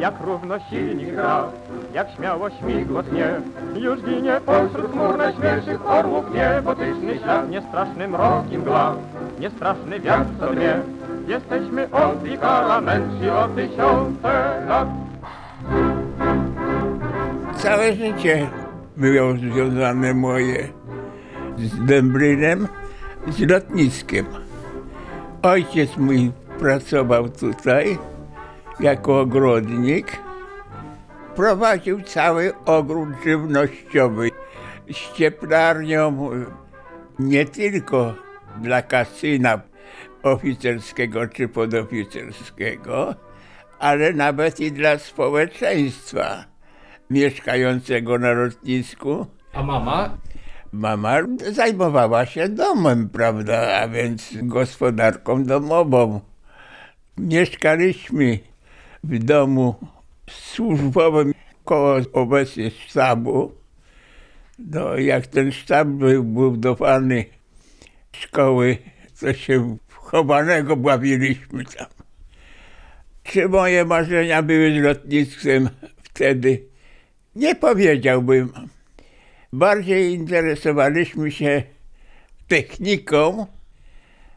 jak równo silnik gra, jak śmiało śmigło tnie. Już ginie pośród chmur najśmielszych orłów niebotyczny ślad, niestraszny mrok i mgła, niestraszny wiatr co dnie. Jesteśmy od i mędrzy o tysiące lat. Całe życie było związane moje z Dębrynem, z lotniskiem. Ojciec mój pracował tutaj jako ogrodnik. Prowadził cały ogród żywnościowy z cieplarnią nie tylko dla kasyna oficerskiego czy podoficerskiego, ale nawet i dla społeczeństwa mieszkającego na lotnisku. A mama? Mama zajmowała się domem, prawda, a więc gospodarką domową. Mieszkaliśmy w domu służbowym koło obecnie sztabu. No, jak ten sztab był budowany szkoły, to się chowanego bawiliśmy tam. Czy moje marzenia były z lotnictwem wtedy? Nie powiedziałbym. Bardziej interesowaliśmy się techniką,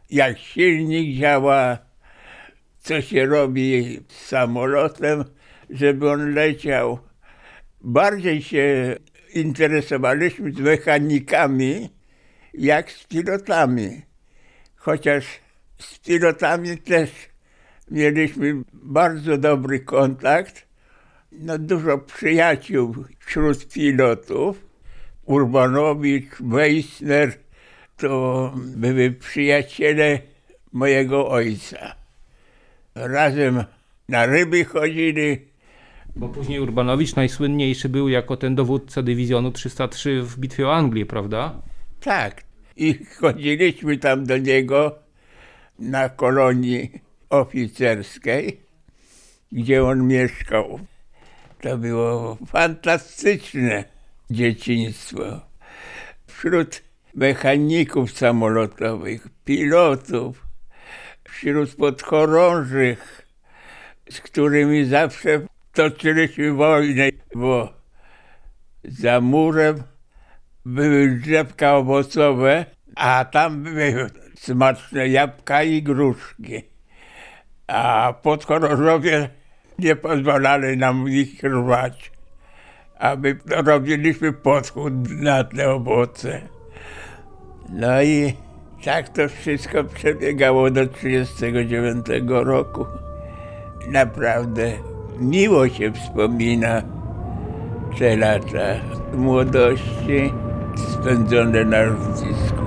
jak silnik działa, co się robi samolotem, żeby on leciał. Bardziej się interesowaliśmy z mechanikami, jak z pilotami. Chociaż z pilotami też mieliśmy bardzo dobry kontakt. No, dużo przyjaciół wśród pilotów. Urbanowicz, Meissner to były przyjaciele mojego ojca. Razem na ryby chodzili. Bo później Urbanowicz najsłynniejszy był jako ten dowódca dywizjonu 303 w bitwie o Anglię, prawda? Tak. I chodziliśmy tam do niego na kolonii oficerskiej, gdzie on mieszkał. To było fantastyczne dzieciństwo. Wśród mechaników samolotowych, pilotów, wśród podchorążych, z którymi zawsze toczyliśmy wojnę, bo za murem były drzewka owocowe, a tam były smaczne jabłka i gruszki. A podchorążowie nie pozwalali nam ich rwać. A my robiliśmy podchód na te owoce. No i tak to wszystko przebiegało do 1939 roku. Naprawdę miło się wspomina te lata młodości spędzone na lotnisku.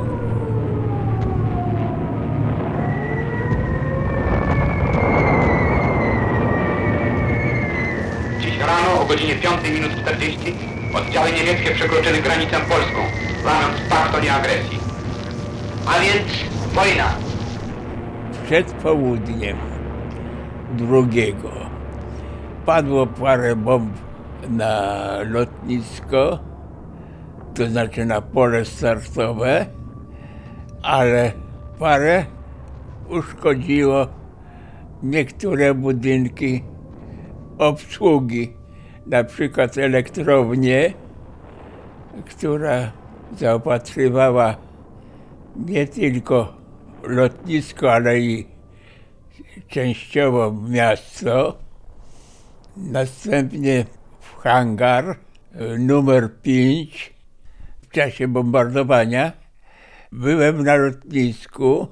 Dziś rano o godzinie 5 minut 40 oddziały niemieckie przekroczyły granicę polską, łamiąc pakt o nieagresji. A więc wojna. Przed południem drugiego padło parę bomb na lotnisko, to znaczy na pole startowe, ale parę uszkodziło niektóre budynki obsługi, na przykład elektrownię, która zaopatrywała nie tylko lotnisko, ale i częściowo miasto. Następnie w hangar y, numer 5 w czasie bombardowania byłem na lotnisku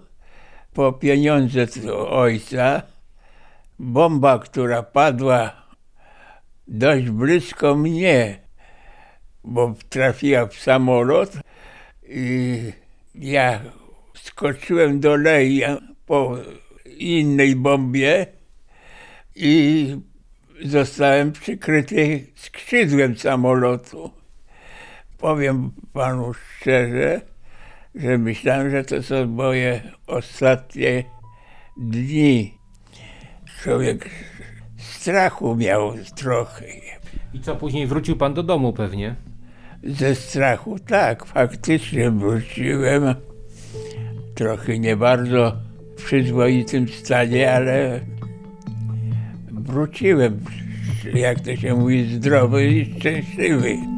po pieniądze ojca. Bomba, która padła dość blisko mnie, bo trafiła w samolot i ja skoczyłem do leja po innej bombie i zostałem przykryty skrzydłem samolotu. Powiem panu szczerze, że myślałem, że to są moje ostatnie dni. Człowiek strachu miał trochę. I co, później wrócił pan do domu pewnie? Ze strachu tak, faktycznie wróciłem. Trochę nie bardzo w przyzwoitym stanie, ale wróciłem jak to się mówi, zdrowy i szczęśliwy.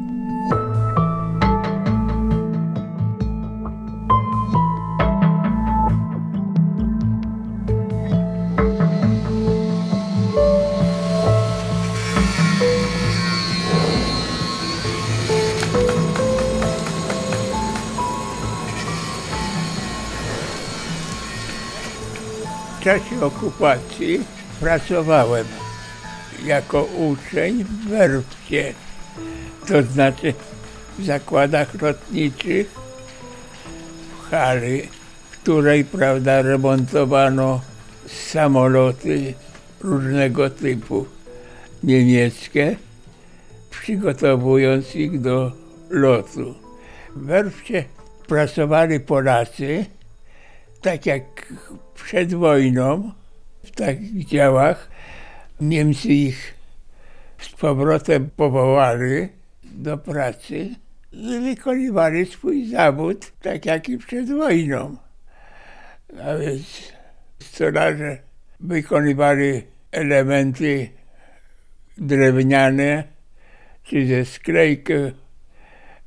Czasie okupacji pracowałem jako uczeń w werfcie, to znaczy w zakładach lotniczych w hali, w której prawda, remontowano samoloty różnego typu niemieckie, przygotowując ich do lotu. W werfcie pracowali Polacy, tak jak przed wojną, w takich działach. Niemcy ich z powrotem powołali do pracy i wykonywali swój zawód, tak jak i przed wojną. A więc stolarze wykonywali elementy drewniane czy ze sklejki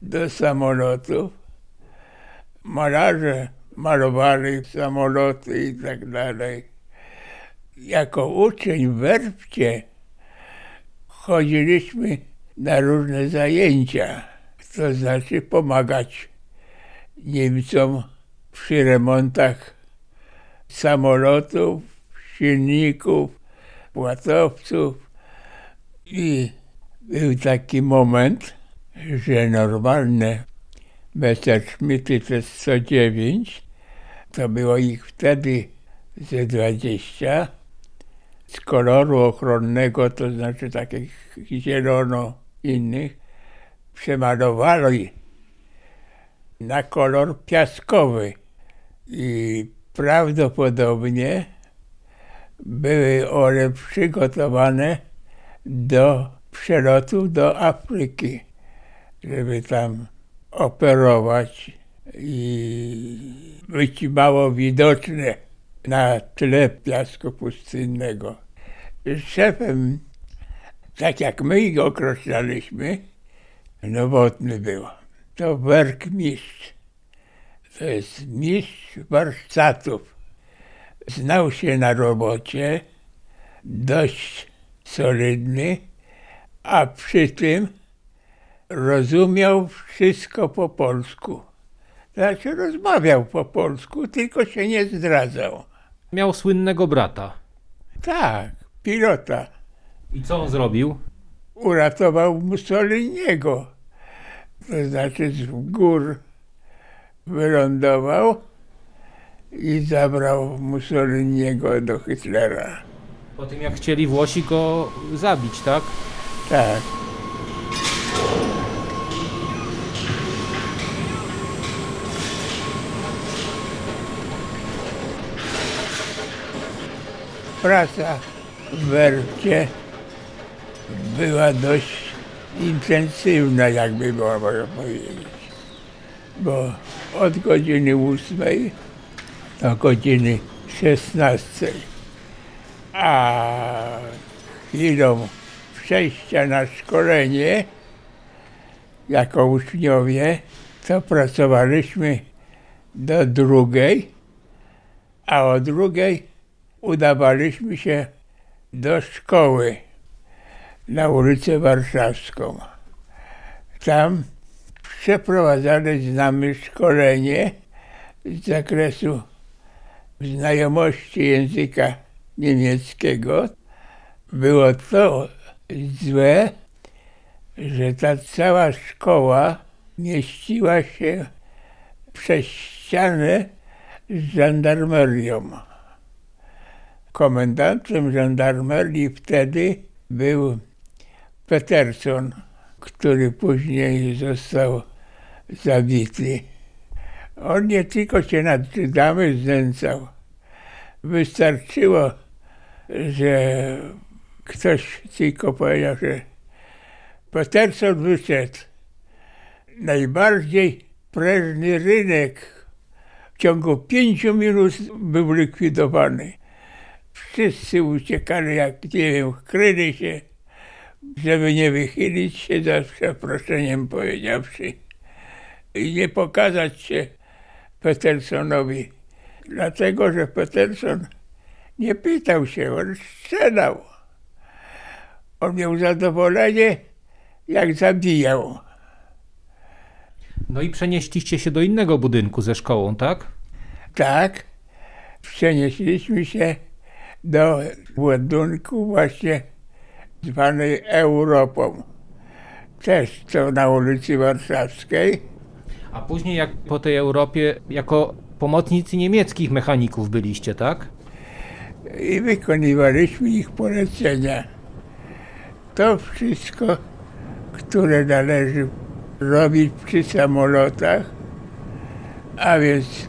do samolotów. Malarze malowali samoloty i tak dalej. Jako uczeń w Werfcie chodziliśmy na różne zajęcia, to znaczy pomagać Niemcom przy remontach samolotów, silników, płatowców i był taki moment, że normalne Messerschmitty T-109, to było ich wtedy ze 20, z koloru ochronnego, to znaczy takich zielono innych, przemalowali na kolor piaskowy i prawdopodobnie były one przygotowane do przelotu do Afryki, żeby tam operować i być mało widoczne na tle piasku pustynnego. Szefem, tak jak my ich określaliśmy, nowotny był. To werkmistrz. To jest mistrz warsztatów. Znał się na robocie, dość solidny, a przy tym rozumiał wszystko po polsku. Znaczy rozmawiał po polsku, tylko się nie zdradzał. Miał słynnego brata. Tak, pilota. I co on zrobił? Uratował Mussoliniego. To znaczy z gór wylądował i zabrał Mussoliniego do Hitlera. Po tym jak chcieli Włosi go zabić, tak? Tak. Praca w Werfcie była dość intensywna, jakby można powiedzieć. Bo od godziny ósmej do godziny szesnastej, a chwilą przejścia na szkolenie jako uczniowie, to pracowaliśmy do drugiej, a o drugiej udawaliśmy się do szkoły na ulicę Warszawską. Tam przeprowadzali z nami szkolenie z zakresu znajomości języka niemieckiego. Było to złe, że ta cała szkoła mieściła się przez ścianę z żandarmerią. Komendantem żandarmerii wtedy był Peterson, który później został zabity. On nie tylko się nad Żydami znęcał. Wystarczyło, że ktoś tylko powiedział, że Peterson wyszedł. Najbardziej prężny rynek w ciągu pięciu minut był likwidowany. Wszyscy uciekali, jak nie wiem, kryli się, żeby nie wychylić się za przeproszeniem powiedziawszy i nie pokazać się Petersonowi, dlatego że Peterson nie pytał się, on strzelał. On miał zadowolenie, jak zabijał. No i przenieśliście się do innego budynku ze szkołą, tak? Tak, przenieśliśmy się do ładunku właśnie zwanej Europą. Też to na ulicy Warszawskiej. A później jak po tej Europie jako pomocnicy niemieckich mechaników byliście, tak? i wykonywaliśmy ich polecenia. To wszystko, które należy robić przy samolotach, a więc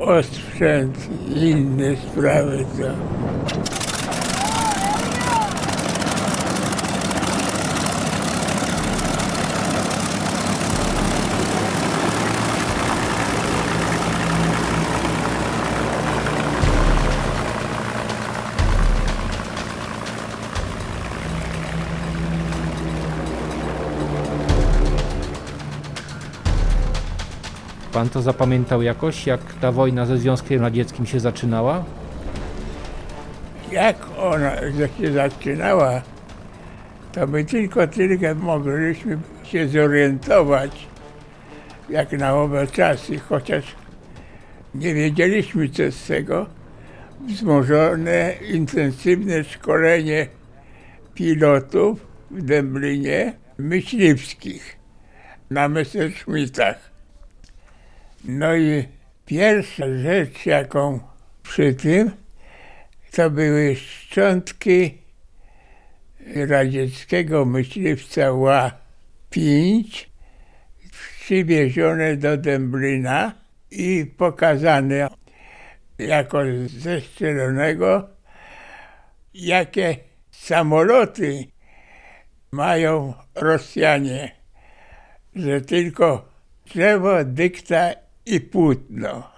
osprzęt i inne sprawy, to Pan to zapamiętał jakoś, jak ta wojna ze Związkiem Radzieckim się zaczynała? jak ona się zaczynała, to my tylko tyle mogliśmy się zorientować, jak na owe czasy, chociaż nie wiedzieliśmy co z tego. Wzmożone, intensywne szkolenie pilotów w Dęblinie myśliwskich na Messerschmittach. No i pierwsza rzecz, jaką przy tym, to były szczątki radzieckiego myśliwca Ła-5 przywiezione do Dęblina i pokazane jako zestrzelonego, jakie samoloty mają Rosjanie, że tylko drzewo, dykta i płótno,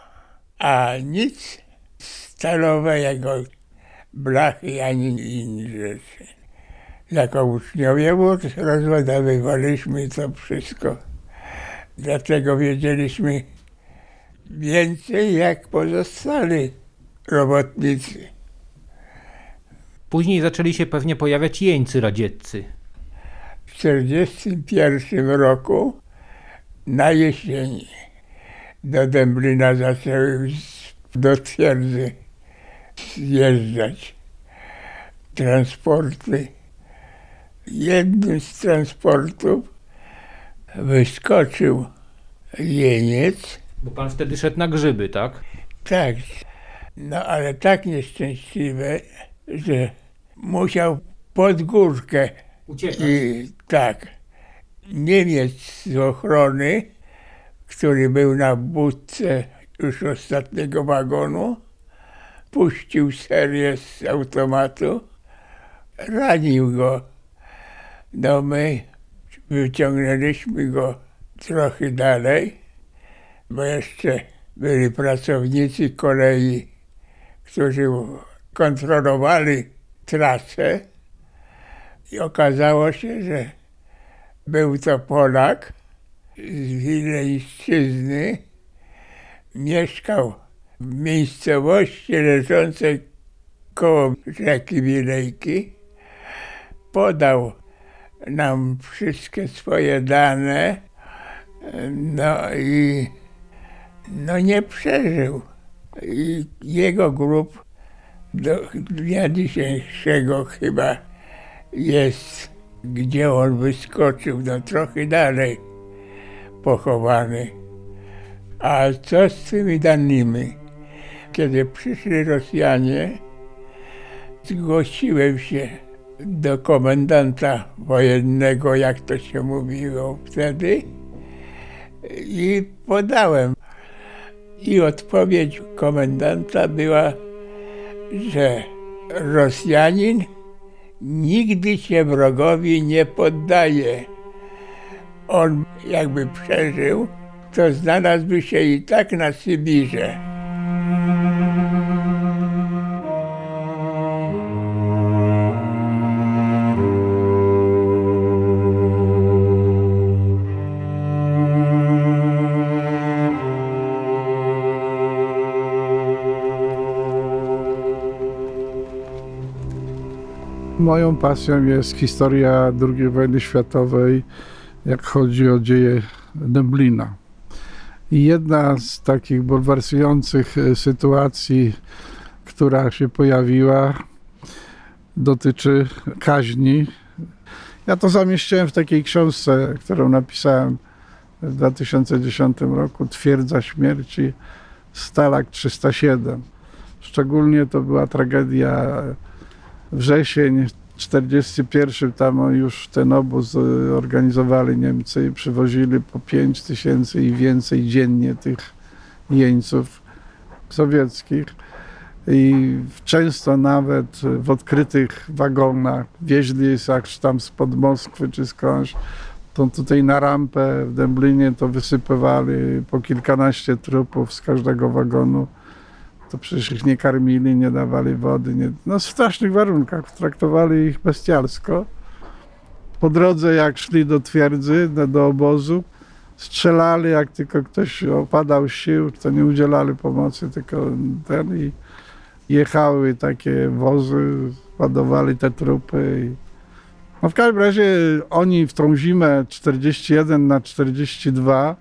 a nic stalowego, blachy ani inne rzeczy. Jako uczniowie rozładowywaliśmy to wszystko. Dlatego wiedzieliśmy więcej jak pozostali robotnicy. Później zaczęli się pewnie pojawiać jeńcy radzieccy. W 1941 roku na jesieni do Dęblina zaczęły do twierdzy zjeżdżać transporty. Jednym z transportów wyskoczył jeniec. Bo pan wtedy szedł na grzyby, tak? Tak, no ale tak nieszczęśliwe, że musiał pod górkę Uciekać. i tak. Niemiec z ochrony, który był na budce już ostatniego wagonu, puścił serię z automatu, ranił go. No my wyciągnęliśmy go trochę dalej, bo jeszcze byli pracownicy kolei, którzy kontrolowali trasę i okazało się, że był to Polak z Wileńszczyzny, mieszkał w miejscowości leżącej koło rzeki Wilejki. Podał nam wszystkie swoje dane, no i no nie przeżył. I jego grób do dnia dzisiejszego chyba jest, gdzie on wyskoczył, no trochę dalej pochowany. A co z tymi danymi? Kiedy przyszli Rosjanie, zgłosiłem się do komendanta wojennego, jak to się mówiło wtedy, i podałem. I odpowiedź komendanta była, że Rosjanin nigdy się wrogowi nie poddaje on jakby przeżył, to znalazłby się i tak na Sybirze. Moją pasją jest historia II wojny światowej jak chodzi o dzieje Dęblina. I jedna z takich bulwersujących e, sytuacji, która się pojawiła, dotyczy kaźni. Ja to zamieściłem w takiej książce, którą napisałem w 2010 roku, Twierdza śmierci Stalak 307. Szczególnie to była tragedia wrzesień 41 tam już ten obóz y, organizowali Niemcy i przywozili po 5 tysięcy i więcej dziennie tych jeńców sowieckich. I często nawet w odkrytych wagonach wieźli aż tam spod Moskwy czy skądś. To tutaj na rampę w Dęblinie to wysypywali po kilkanaście trupów z każdego wagonu to przecież ich nie karmili, nie dawali wody. Nie, no w strasznych warunkach, traktowali ich bestialsko. Po drodze jak szli do twierdzy, do, do obozu, strzelali jak tylko ktoś opadał sił, to nie udzielali pomocy, tylko ten i jechały takie wozy, ładowali te trupy. I... No w każdym razie oni w tą zimę 41 na 42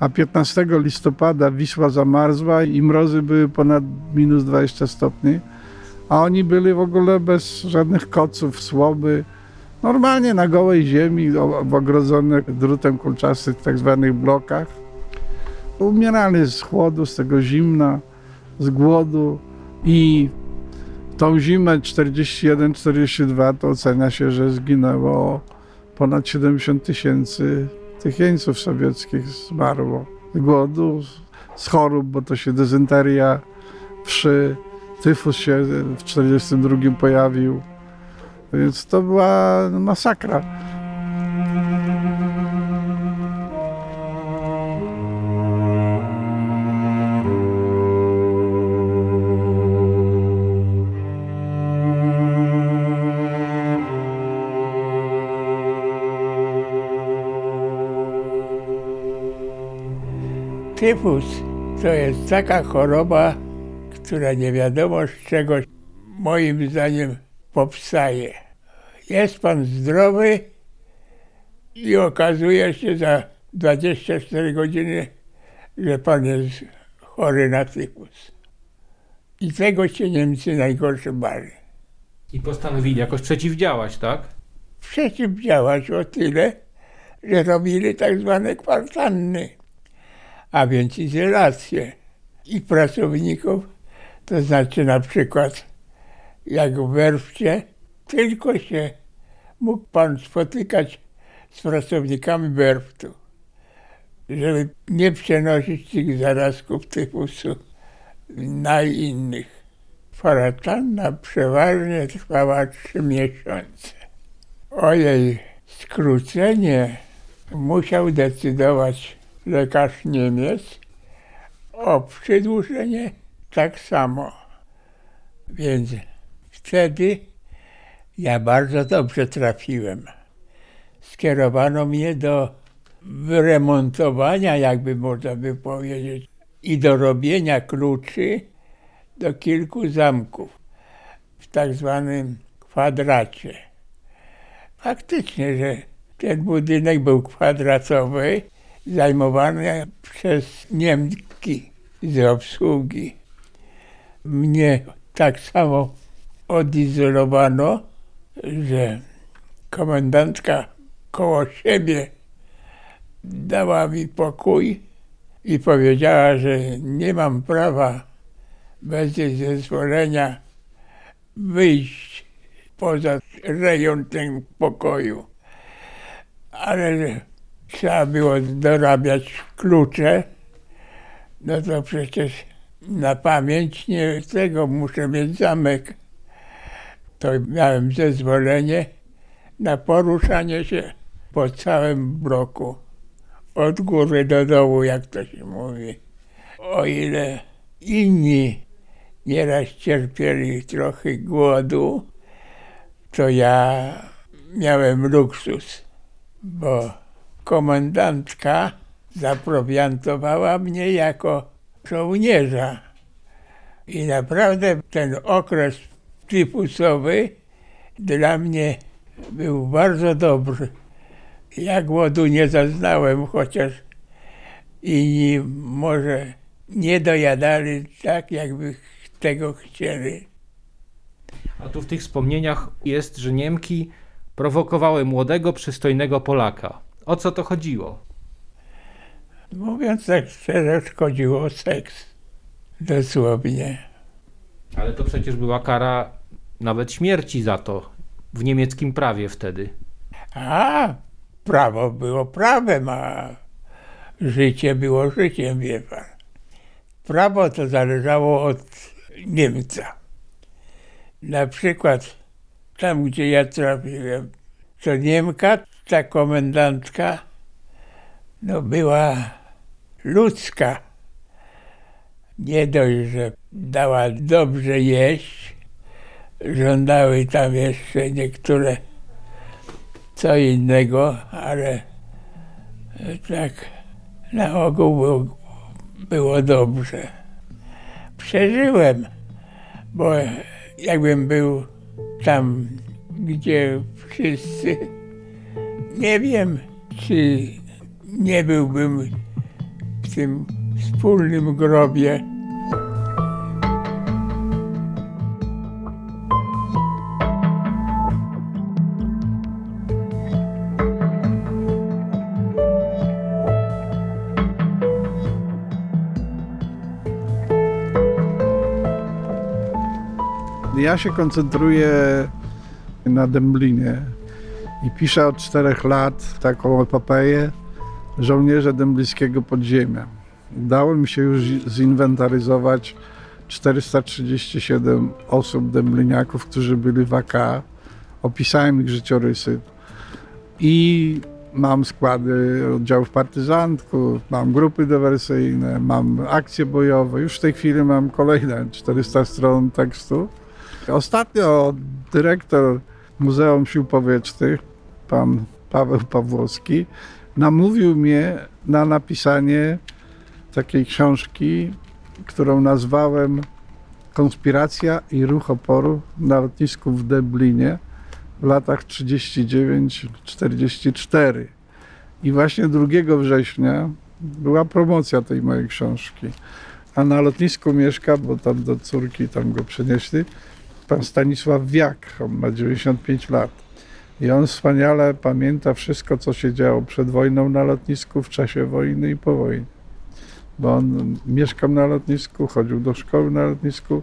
a 15 listopada Wisła zamarzła i mrozy były ponad minus 20 stopni, a oni byli w ogóle bez żadnych koców, słoby, normalnie na gołej ziemi, w ogrodzonych drutem kulczastym, tak zwanych blokach. Umierali z chłodu, z tego zimna, z głodu. I tą zimę 41-42 to ocenia się, że zginęło ponad 70 tysięcy tych jeńców sowieckich zmarło. Z głodu, z chorób, bo to się dezynteria, wszy, tyfus się w 1942 pojawił. Więc to była masakra. Tyfus to jest taka choroba, która nie wiadomo z czego moim zdaniem powstaje. Jest pan zdrowy i okazuje się za 24 godziny, że pan jest chory na tyfus. I tego się Niemcy najgorsze bali. I postanowili jakoś przeciwdziałać, tak? Przeciwdziałać o tyle, że robili tak zwane kwartanny a więc izolację i pracowników, to znaczy na przykład jak w werfcie, tylko się mógł pan spotykać z pracownikami werftu, żeby nie przenosić tych zarazków tyfusu na innych. Kwarantanna przeważnie trwała trzy miesiące. O jej skrócenie musiał decydować lekarz Niemiec, o przedłużenie tak samo. Więc wtedy ja bardzo dobrze trafiłem. Skierowano mnie do wyremontowania, jakby można by powiedzieć, i do robienia kluczy do kilku zamków w tak zwanym kwadracie. Faktycznie, że ten budynek był kwadratowy, zajmowane przez Niemki z obsługi. Mnie tak samo odizolowano, że komendantka koło siebie dała mi pokój i powiedziała, że nie mam prawa bez jej zezwolenia wyjść poza rejon tego pokoju. Ale trzeba było dorabiać klucze, no to przecież na pamięć nie tego muszę mieć zamek. To miałem zezwolenie na poruszanie się po całym bloku. Od góry do dołu, jak to się mówi. O ile inni nieraz cierpieli trochę głodu, to ja miałem luksus, bo komendantka zaprowiantowała mnie jako żołnierza. I naprawdę ten okres tyfusowy dla mnie był bardzo dobry. Ja głodu nie zaznałem, chociaż inni może nie dojadali tak, jakby tego chcieli. A tu w tych wspomnieniach jest, że Niemki prowokowały młodego, przystojnego Polaka. O co to chodziło? Mówiąc tak szczerze, chodziło o seks. Dosłownie. Ale to przecież była kara nawet śmierci za to w niemieckim prawie wtedy. A, prawo było prawem, a życie było życiem, wie pan. Prawo to zależało od Niemca. Na przykład tam, gdzie ja trafiłem, to Niemka, ta komendantka, no była ludzka. Nie dość, że dała dobrze jeść, żądały tam jeszcze niektóre co innego, ale tak na ogół było, było dobrze. Przeżyłem, bo jakbym był tam, gdzie wszyscy, nie wiem, czy nie byłbym w tym wspólnym grobie. Ja się koncentruję na Dęblinie i piszę od czterech lat taką epopeję żołnierze dęblińskiego podziemia. Udało mi się już zinwentaryzować 437 osób dębliniaków, którzy byli w AK. Opisałem ich życiorysy i mam składy oddziałów partyzantków, mam grupy dywersyjne, mam akcje bojowe. Już w tej chwili mam kolejne 400 stron tekstu. Ostatnio dyrektor Muzeum Sił Powietrznych, pan Paweł Pawłowski, namówił mnie na napisanie takiej książki, którą nazwałem Konspiracja i ruch oporu na lotnisku w Deblinie w latach 39-44. I właśnie 2 września była promocja tej mojej książki. A na lotnisku mieszka, bo tam do córki tam go przenieśli, pan Stanisław Wiak, on ma 95 lat. I on wspaniale pamięta wszystko, co się działo przed wojną na lotnisku, w czasie wojny i po wojnie. Bo on mieszkał na lotnisku, chodził do szkoły na lotnisku.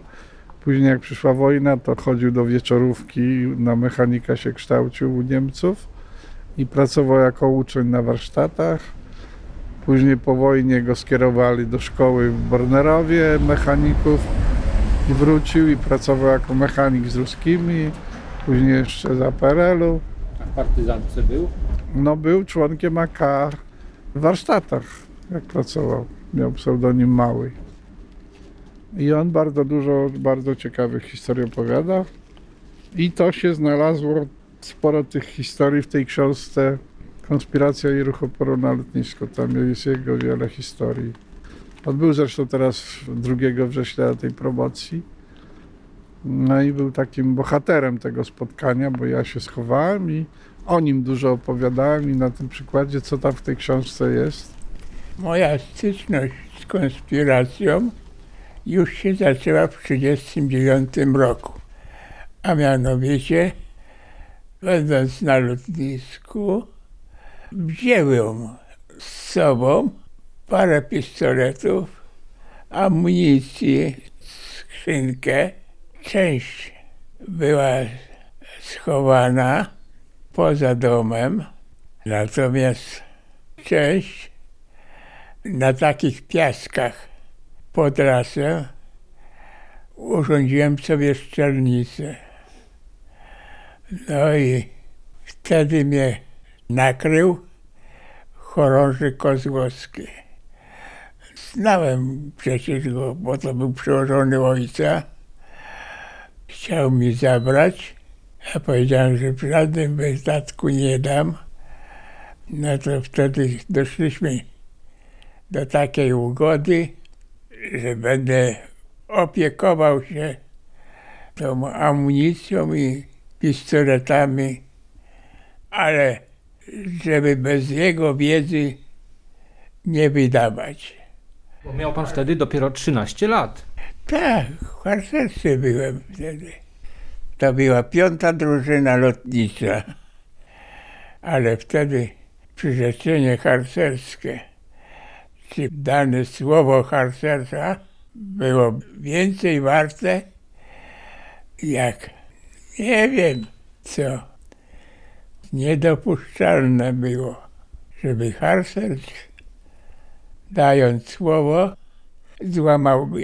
Później jak przyszła wojna, to chodził do wieczorówki, na mechanika się kształcił u Niemców i pracował jako uczeń na warsztatach. Później po wojnie go skierowali do szkoły w Bornerowie mechaników i wrócił i pracował jako mechanik z ruskimi, później jeszcze za PRL-u. A w partyzantce był? No był członkiem AK w warsztatach, jak pracował. Miał pseudonim Mały. I on bardzo dużo, bardzo ciekawych historii opowiada. I to się znalazło, sporo tych historii w tej książce Konspiracja i ruch oporu na lotnisku. Tam jest jego wiele historii. On był zresztą teraz 2 września tej promocji. No i był takim bohaterem tego spotkania, bo ja się schowałem i o nim dużo opowiadałem i na tym przykładzie, co tam w tej książce jest. Moja styczność z konspiracją już się zaczęła w 1939 roku. A mianowicie, będąc na lotnisku, wzięłem z sobą parę pistoletów, amunicję, skrzynkę. Część była schowana poza domem, natomiast część na takich piaskach pod lasem urządziłem sobie szczelnicę. No i wtedy mnie nakrył chorąży Kozłowski. Znałem przecież go, bo to był przełożony ojca. Chciał mi zabrać. Ja powiedziałem, że w żadnym wydatku nie dam. No to wtedy doszliśmy do takiej ugody, że będę opiekował się tą amunicją i pistoletami, ale żeby bez jego wiedzy nie wydawać. Bo miał pan wtedy dopiero 13 lat. Tak, w byłem wtedy. To była piąta drużyna lotnicza, ale wtedy przyrzeczenie harcerskie, czy dane słowo harcerza było więcej warte jak nie wiem co. Niedopuszczalne było, żeby harcerz dając słowo złamał go.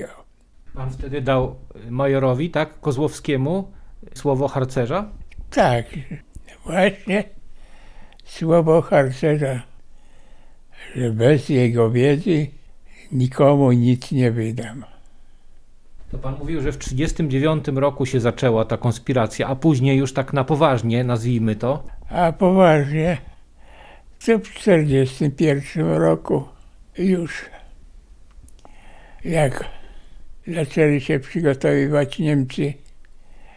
Pan wtedy dał majorowi, tak, Kozłowskiemu słowo harcerza? Tak, właśnie słowo harcerza, że bez jego wiedzy nikomu nic nie wydam. To pan mówił, że w 1939 roku się zaczęła ta konspiracja, a później już tak na poważnie, nazwijmy to. A poważnie, to w 1941 roku już jak zaczęli się przygotowywać Niemcy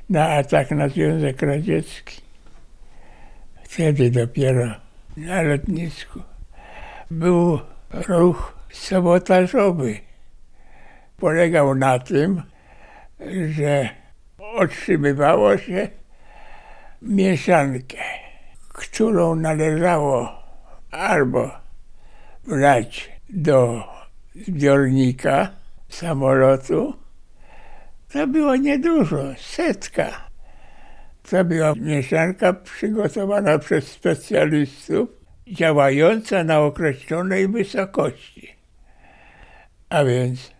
na atak na Związek Radziecki, wtedy dopiero na lotnisku był ruch sabotażowy. Polegał na tym, że otrzymywało się mieszankę, którą należało albo wlać do zbiornika samolotu, to było niedużo, setka. To była mieszanka przygotowana przez specjalistów, działająca na określonej wysokości. A więc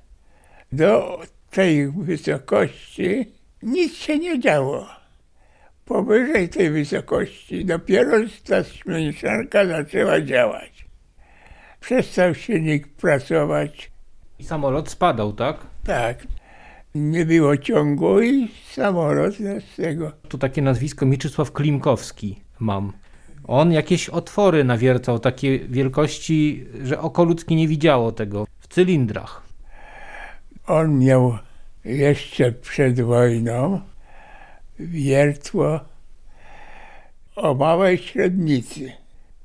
do tej wysokości nic się nie działo. Powyżej tej wysokości dopiero ta mieszanka zaczęła działać. Przestał silnik pracować, I samolot spadał, tak? tak. Nie było ciągu i samolot z tego. Tu takie nazwisko Mieczysław Klimkowski mam. On jakieś otwory nawiercał, takie wielkości, że oko ludzkie nie widziało tego, w cylindrach. On miał jeszcze przed wojną wiertło o małej średnicy,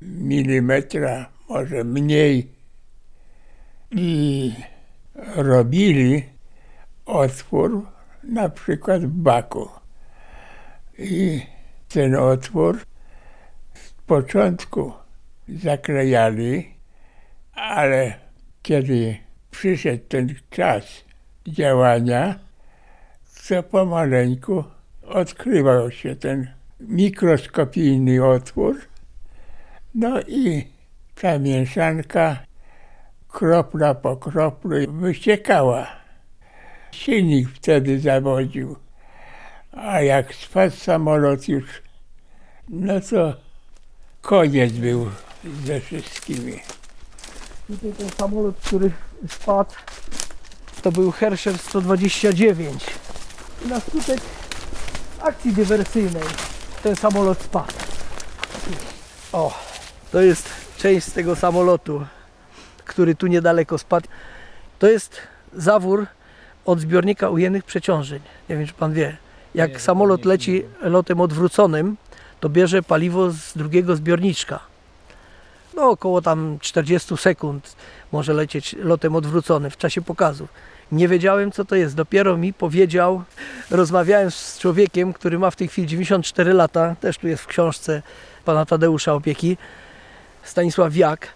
milimetra, może mniej. I robili otwór na przykład w baku. I ten otwór z początku zaklejali, ale kiedy przyszedł ten czas działania, to pomaleńku odkrywał się ten mikroskopijny otwór. No i ta mieszanka kropla po kroplu wyciekała. Silnik wtedy zawodził. A jak spadł samolot już, no to koniec był ze wszystkimi. Tutaj ten samolot, który spadł, to był Herscher 129. I na skutek akcji dywersyjnej ten samolot spadł. O, to jest część z tego samolotu, który tu niedaleko spadł. To jest zawór od zbiornika ujemnych przeciążeń. Nie wiem, czy pan wie. Jak samolot leci lotem odwróconym, to bierze paliwo z drugiego zbiorniczka no około tam 40 sekund może lecieć lotem odwróconym w czasie pokazów. Nie wiedziałem co to jest. Dopiero mi powiedział, rozmawiałem z człowiekiem, który ma w tej chwili 94 lata, też tu jest w książce pana Tadeusza Opieki, Stanisław Wiak.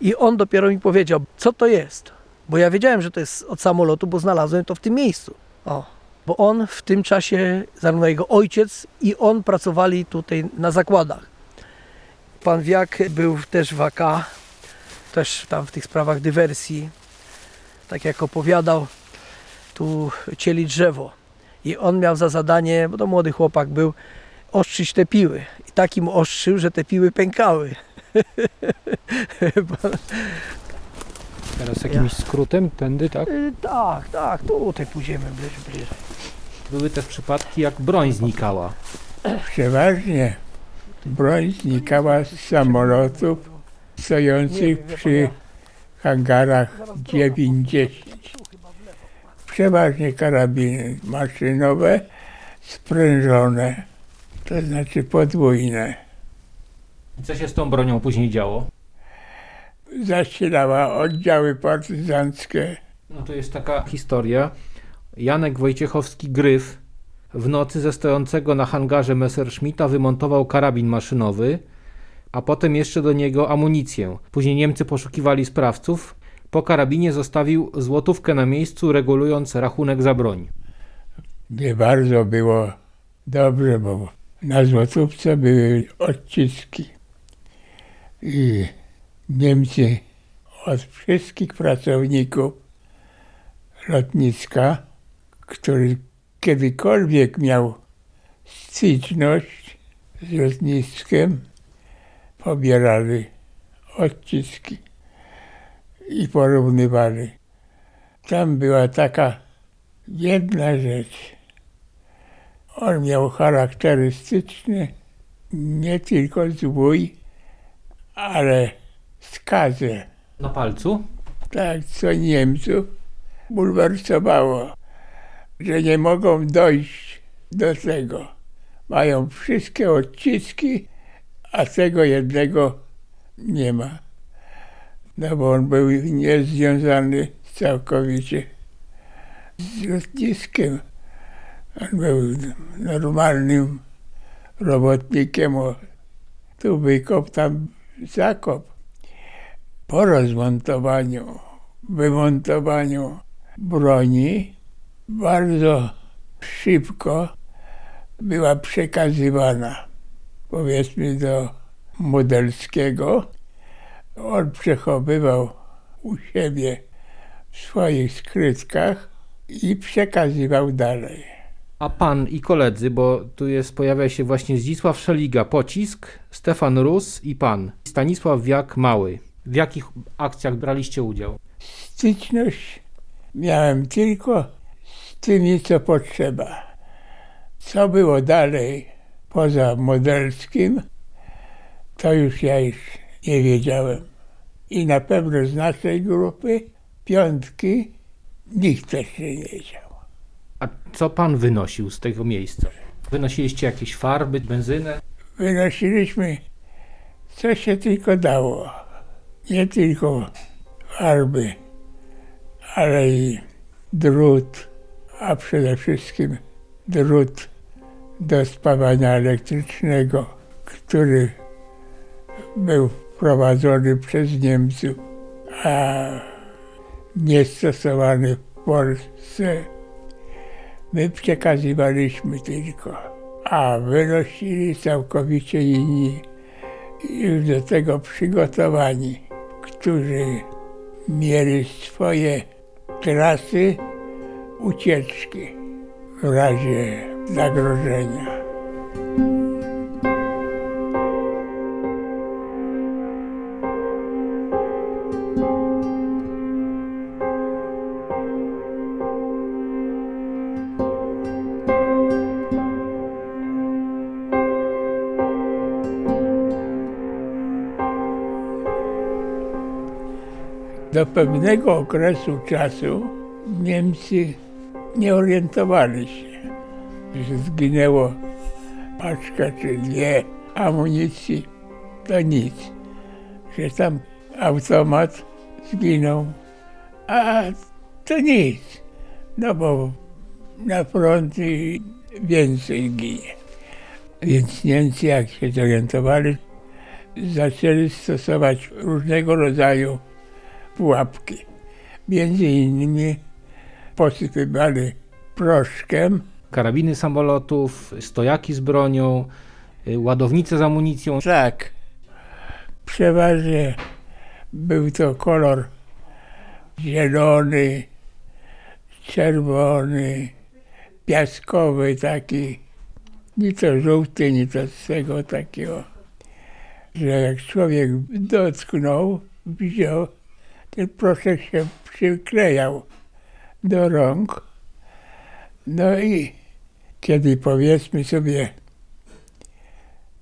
I on dopiero mi powiedział, co to jest. Bo ja wiedziałem, że to jest od samolotu, bo znalazłem to w tym miejscu. O, bo on w tym czasie, zarówno jego ojciec i on pracowali tutaj na zakładach. Pan Wiak był też w AK, też tam w tych sprawach dywersji. Tak jak opowiadał, tu cieli drzewo. I on miał za zadanie, bo to młody chłopak był, ostrzyć te piły. I takim ostrzył, że te piły pękały. Teraz jakimś skrótem, tędy, tak? Y, tak, tak, tutaj pójdziemy bliżej. bliżej. Były też przypadki, jak broń znikała. Przeważnie broń znikała z samolotów stojących przy hangarach 9-10. Przeważnie karabiny maszynowe, sprężone. to znaczy podwójne. I co się z tą bronią później działo? Zasilała oddziały partyzanckie. No to jest taka historia. Janek Wojciechowski Gryf w nocy ze stojącego na hangarze Messerschmitta wymontował karabin maszynowy, a potem jeszcze do niego amunicję. Później Niemcy poszukiwali sprawców. Po karabinie zostawił złotówkę na miejscu, regulując rachunek za broń. Nie bardzo było dobrze, bo na złotówce były odciski. I Niemcy od wszystkich pracowników lotniska, który kiedykolwiek miał styczność z lotniskiem, pobierali odciski i porównywali. Tam była taka jedna rzecz. On miał charakterystyczny nie tylko zwój, ale skazę. Na palcu? Tak, co Niemców bulwersowało, że nie mogą dojść do tego. Mają wszystkie odciski, a tego jednego nie ma. No bo on był niezwiązany całkowicie z lotniskiem. On był normalnym robotnikiem. Tu wykop, tam zakop. Po rozmontowaniu, wymontowaniu broni bardzo szybko była przekazywana powiedzmy do Modelskiego. On przechowywał u siebie w swoich skrytkach i przekazywał dalej. A pan i koledzy, bo tu jest, pojawia się właśnie Zdzisław Szeliga, Pocisk, Stefan Rus i pan. Stanisław Wiak Mały. W jakich akcjach braliście udział? Styczność miałem tylko z tymi, co potrzeba. Co było dalej, poza modelskim, to już ja już nie wiedziałem. I na pewno z naszej grupy, piątki, nikt też nie wiedział. A co pan wynosił z tego miejsca? Wynosiliście jakieś farby, benzynę? Wynosiliśmy, co się tylko dało. Nie tylko farby, ale i drut, a przede wszystkim drut do spawania elektrycznego, który był wprowadzony przez Niemców, a nie stosowany w Polsce. My przekazywaliśmy tylko, a wynosili całkowicie inni, już do tego przygotowani, którzy mieli swoje trasy ucieczki w razie zagrożenia. Do pewnego okresu czasu Niemcy nie orientowali się, że zginęło paczka czy dwie amunicji, to nic. Że tam automat zginął, a to nic. No bo na front więcej ginie. Więc Niemcy jak się zorientowali, zaczęli stosować różnego rodzaju pułapki. Między innymi posypywali proszkiem. Karabiny samolotów, stojaki z bronią, y, ładownice z amunicją. Tak. Przeważnie był to kolor zielony, czerwony, piaskowy taki. Ni to żółty, ni to z tego takiego, że jak człowiek dotknął, wziął, ten proszek się przyklejał do rąk. No i kiedy powiedzmy sobie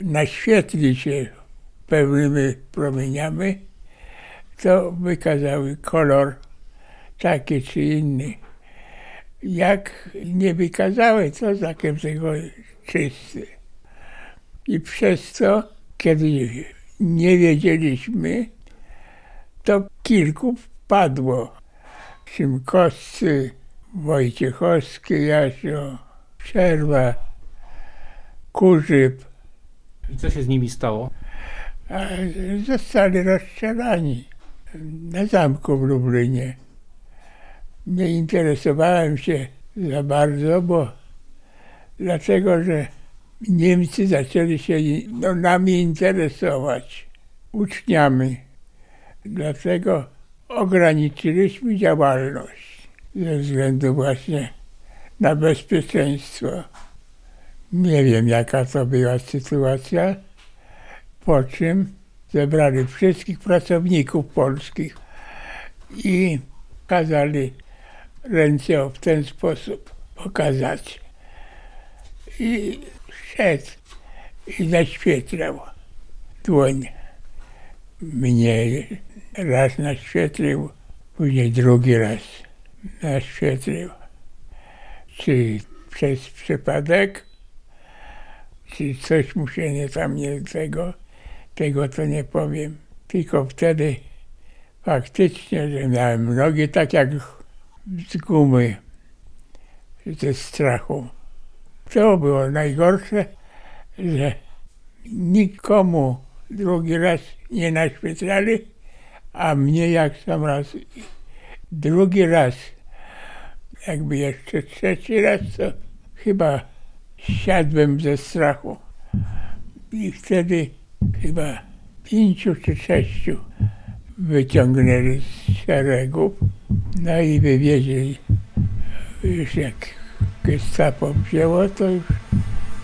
naświetli się pełnymi promieniami, to wykazały kolor taki czy inny. Jak nie wykazały, to znakiem tego czysty. I przez to, kiedy nie wiedzieliśmy, to kilku padło. Szymkowscy, Wojciechowski, Jasio, Przerwa, Kurzyb, I co się z nimi stało? a zostali rozstrzelani na zamku w Lublinie. Nie interesowałem się za bardzo, bo dlatego, że Niemcy zaczęli się no, nami interesować, uczniami. Dlatego ograniczyliśmy działalność ze względu właśnie na bezpieczeństwo. Nie wiem, jaka to była sytuacja, po czym zebrali wszystkich pracowników polskich i kazali ręce w ten sposób pokazać. I szedł i zaświetlał dłoń. Mnie raz naświetlił, później drugi raz naświetlił. Czy przez przypadek, czy coś mu się nie tam nie tego, tego to nie powiem. Tylko wtedy faktycznie, że miałem nogi tak jak z gumy, ze strachu. To było najgorsze, że nikomu drugi raz nie naświetlali, a mnie jak sam raz drugi raz, jakby jeszcze trzeci raz, to chyba siadłem ze strachu. I wtedy chyba pięciu czy sześciu wyciągnęli z szeregów, no i wywieźli. Już jak gestapo wzięło, to już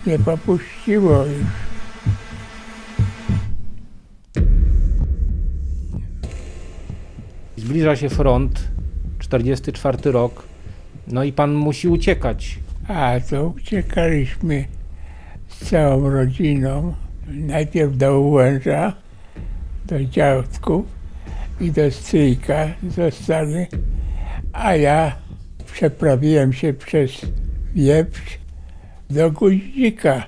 nie popuściło już. Zbliża się front, 44 rok, no i pan musi uciekać. A to uciekaliśmy z całą rodziną. Najpierw do Ułęża, do dziadków i do stryjka zostali, a ja przeprawiłem się przez Wieprz do Guździka,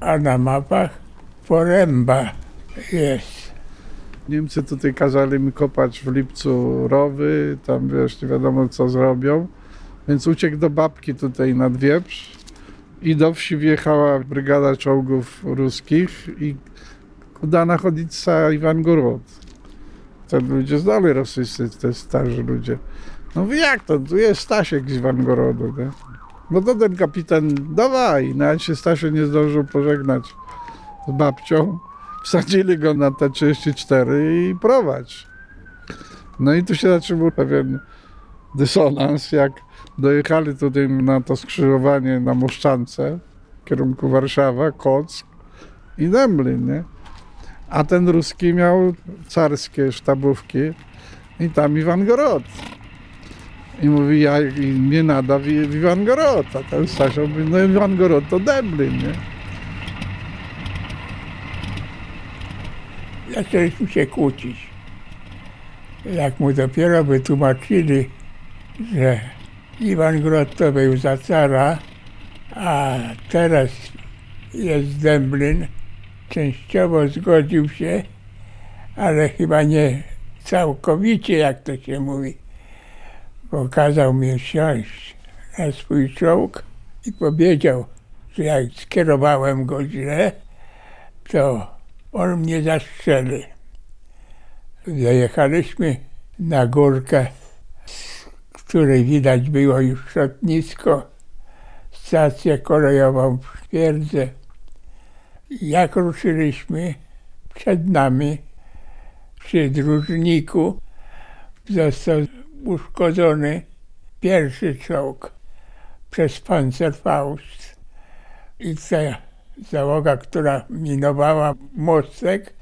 a na mapach Poręba jest. Niemcy tutaj kazali mi kopać w lipcu rowy, tam wiesz, nie wiadomo co zrobią. Więc uciekł do babki tutaj nad Wieprz i do wsi wjechała brygada czołgów ruskich i kuda nachodnica Iwangorod. Te ludzie znali rosyjscy, te starzy ludzie. No jak to? Tu jest Stasiek z Iwangorodu, nie? No to ten kapitan, dawaj, nawet się Stasiu nie zdążył pożegnać z babcią. Wsadzili go na T34 i prowadź. No i tu się zaczął pewien dysonans, jak dojechali tutaj na to skrzyżowanie na Moszczance w kierunku Warszawa, Kock i Dęblin, nie? A ten ruski miał carskie sztabówki i tam Iwangorod. I mówi, ja i mnie nada w Iwangorod, a ten Stasio mówi, no Iwangorod to Dęblin, nie? Zaczęliśmy się kłócić. Jak mu dopiero wytłumaczyli, że Iwan Grot to był za cara, a teraz jest Dęblin, częściowo zgodził się, ale chyba nie całkowicie, jak to się mówi, bo kazał mi siąść na swój czołg i powiedział, że jak skierowałem go źle, to on mnie zastrzeli. Zajechaliśmy na górkę, z której widać było już lotnisko, stację kolejową w Twierdze. Jak ruszyliśmy, przed nami przy dróżniku został uszkodzony pierwszy czołg przez Panzerfaust. I ta załoga, która minowała mostek,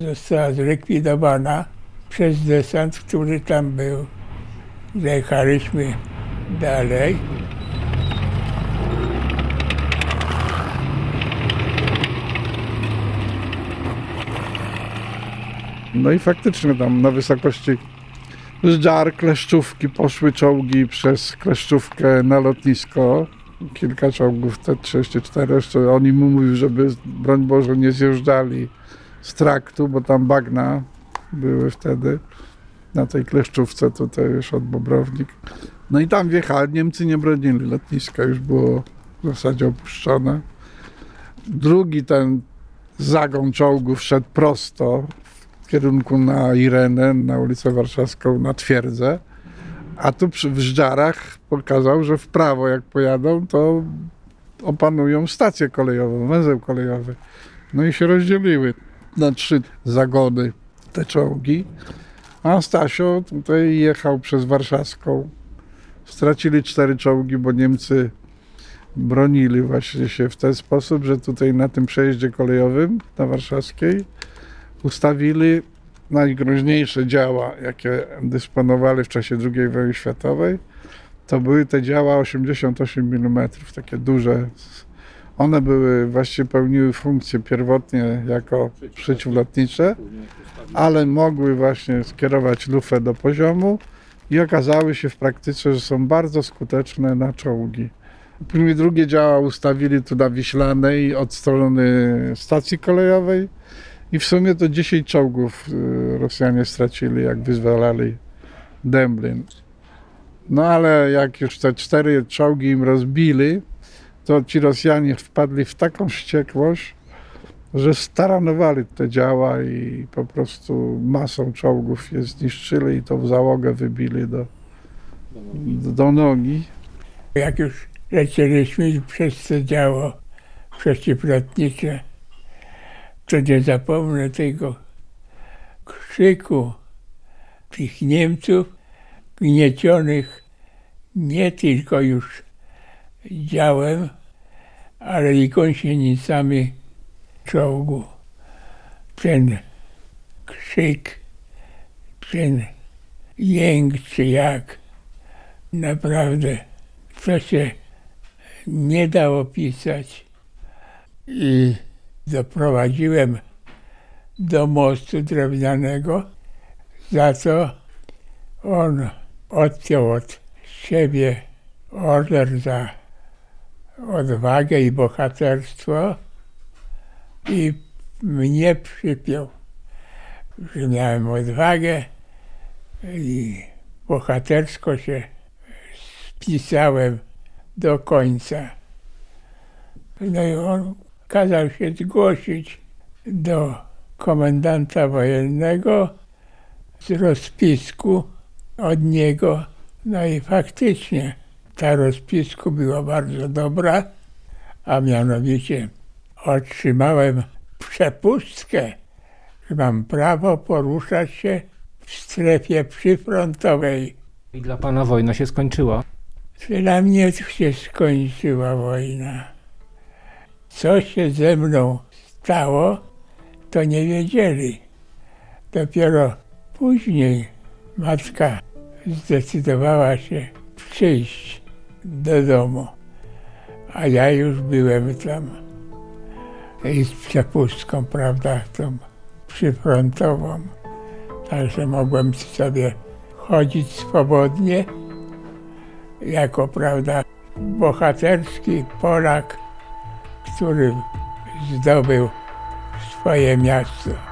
została zlikwidowana przez desant, który tam był. Zajechaliśmy dalej. No i faktycznie tam na wysokości z Żar, Kleszczówki poszły czołgi przez Kleszczówkę na lotnisko kilka czołgów T-34, jeszcze oni mu mówił, żeby broń Boże nie zjeżdżali z traktu, bo tam bagna były wtedy na tej kleszczówce tutaj już od Bobrownik. No i tam wjechali, Niemcy nie bronili lotniska, już było w zasadzie opuszczone. Drugi ten zagon czołgów szedł prosto w kierunku na Irenę, na ulicę Warszawską, na twierdzę. A tu przy, w Żdżarach pokazał, że w prawo jak pojadą, to opanują stację kolejową, węzeł kolejowy. No i się rozdzieliły na trzy zagony te czołgi. A Stasio tutaj jechał przez Warszawską. Stracili cztery czołgi, bo Niemcy bronili właśnie się w ten sposób, że tutaj na tym przejeździe kolejowym na Warszawskiej ustawili najgroźniejsze działa, jakie dysponowali w czasie II wojny światowej. To były te działa 88 mm, takie duże. One były właściwie pełniły funkcję pierwotnie jako przeciwlotnicze, ale mogły właśnie skierować lufę do poziomu i okazały się w praktyce, że są bardzo skuteczne na czołgi. Później drugie działa ustawili tu na Wiślanej od strony stacji kolejowej i w sumie to 10 czołgów y, Rosjanie stracili, jak wyzwalali Demblin. No ale jak już te cztery czołgi im rozbili, to ci Rosjanie wpadli w taką wściekłość, że staranowali te działa i po prostu masą czołgów je zniszczyli i w załogę wybili do, do, do nogi. Jak już lecieliśmy przez to działo przeciwlotnicze, to nie zapomnę tego krzyku tych Niemców gniecionych nie tylko już działem, ale i gąsienicami czołgu. Ten krzyk, ten jęk czy jak, naprawdę to się nie da opisać. I doprowadziłem do mostu drewnianego. Za to on odciął od siebie order za odwagę i bohaterstwo i mnie przypiął, że miałem odwagę i bohatersko się spisałem do końca. No i on kazał się zgłosić do komendanta wojennego z rozpisku od niego. No i faktycznie ta rozpisku była bardzo dobra, a mianowicie otrzymałem przepustkę, że mam prawo poruszać się w strefie przyfrontowej. I dla pana wojna się skończyła. Dla mnie się skończyła wojna. Co się ze mną stało, to nie wiedzieli. Dopiero później matka zdecydowała się przyjść do domu, a ja już byłem tam i z przepustką, prawda, tą przyfrontową. Także mogłem sobie chodzić swobodnie jako, prawda, bohaterski Polak, który zdobył swoje miasto.